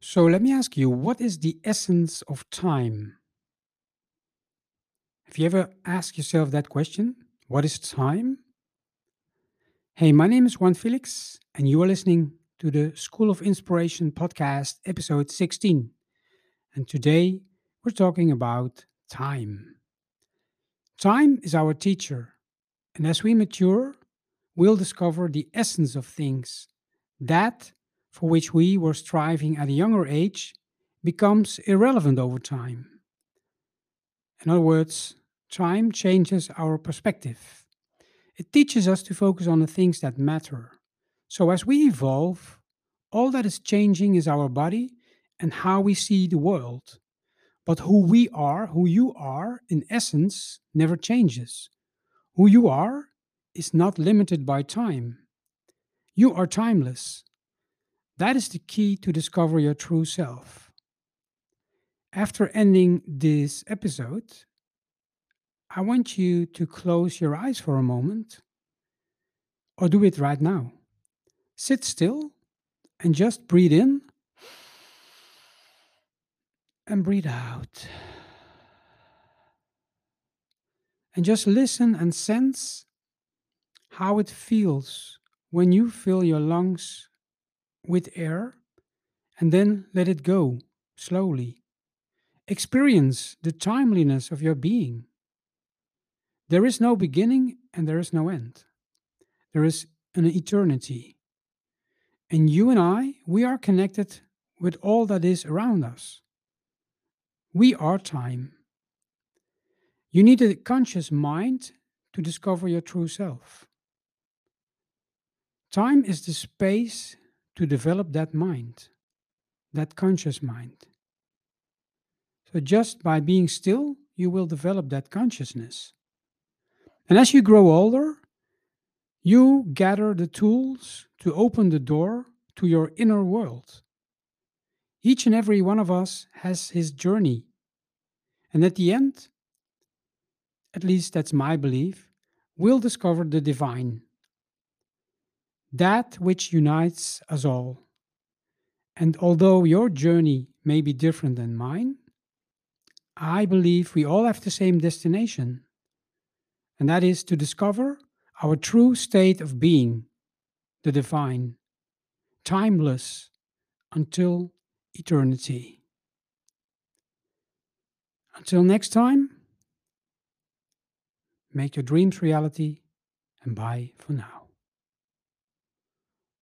So let me ask you, what is the essence of time? Have you ever asked yourself that question? What is time? Hey, my name is Juan Felix, and you are listening to the School of Inspiration podcast, episode 16. And today we're talking about time. Time is our teacher, and as we mature, we'll discover the essence of things that for which we were striving at a younger age becomes irrelevant over time. In other words, time changes our perspective. It teaches us to focus on the things that matter. So, as we evolve, all that is changing is our body and how we see the world. But who we are, who you are, in essence, never changes. Who you are is not limited by time. You are timeless. That is the key to discover your true self. After ending this episode, I want you to close your eyes for a moment, or do it right now. Sit still and just breathe in and breathe out. And just listen and sense how it feels when you fill your lungs with air and then let it go slowly. Experience the timeliness of your being. There is no beginning and there is no end. There is an eternity. And you and I, we are connected with all that is around us. We are time. You need a conscious mind to discover your true self. Time is the space to develop that mind, that conscious mind. So, just by being still, you will develop that consciousness. And as you grow older, you gather the tools to open the door to your inner world. Each and every one of us has his journey. And at the end, at least that's my belief, we'll discover the divine that which unites us all. And although your journey may be different than mine, I believe we all have the same destination, and that is to discover our true state of being, the divine, timeless until eternity. Until next time, make your dreams reality and bye for now.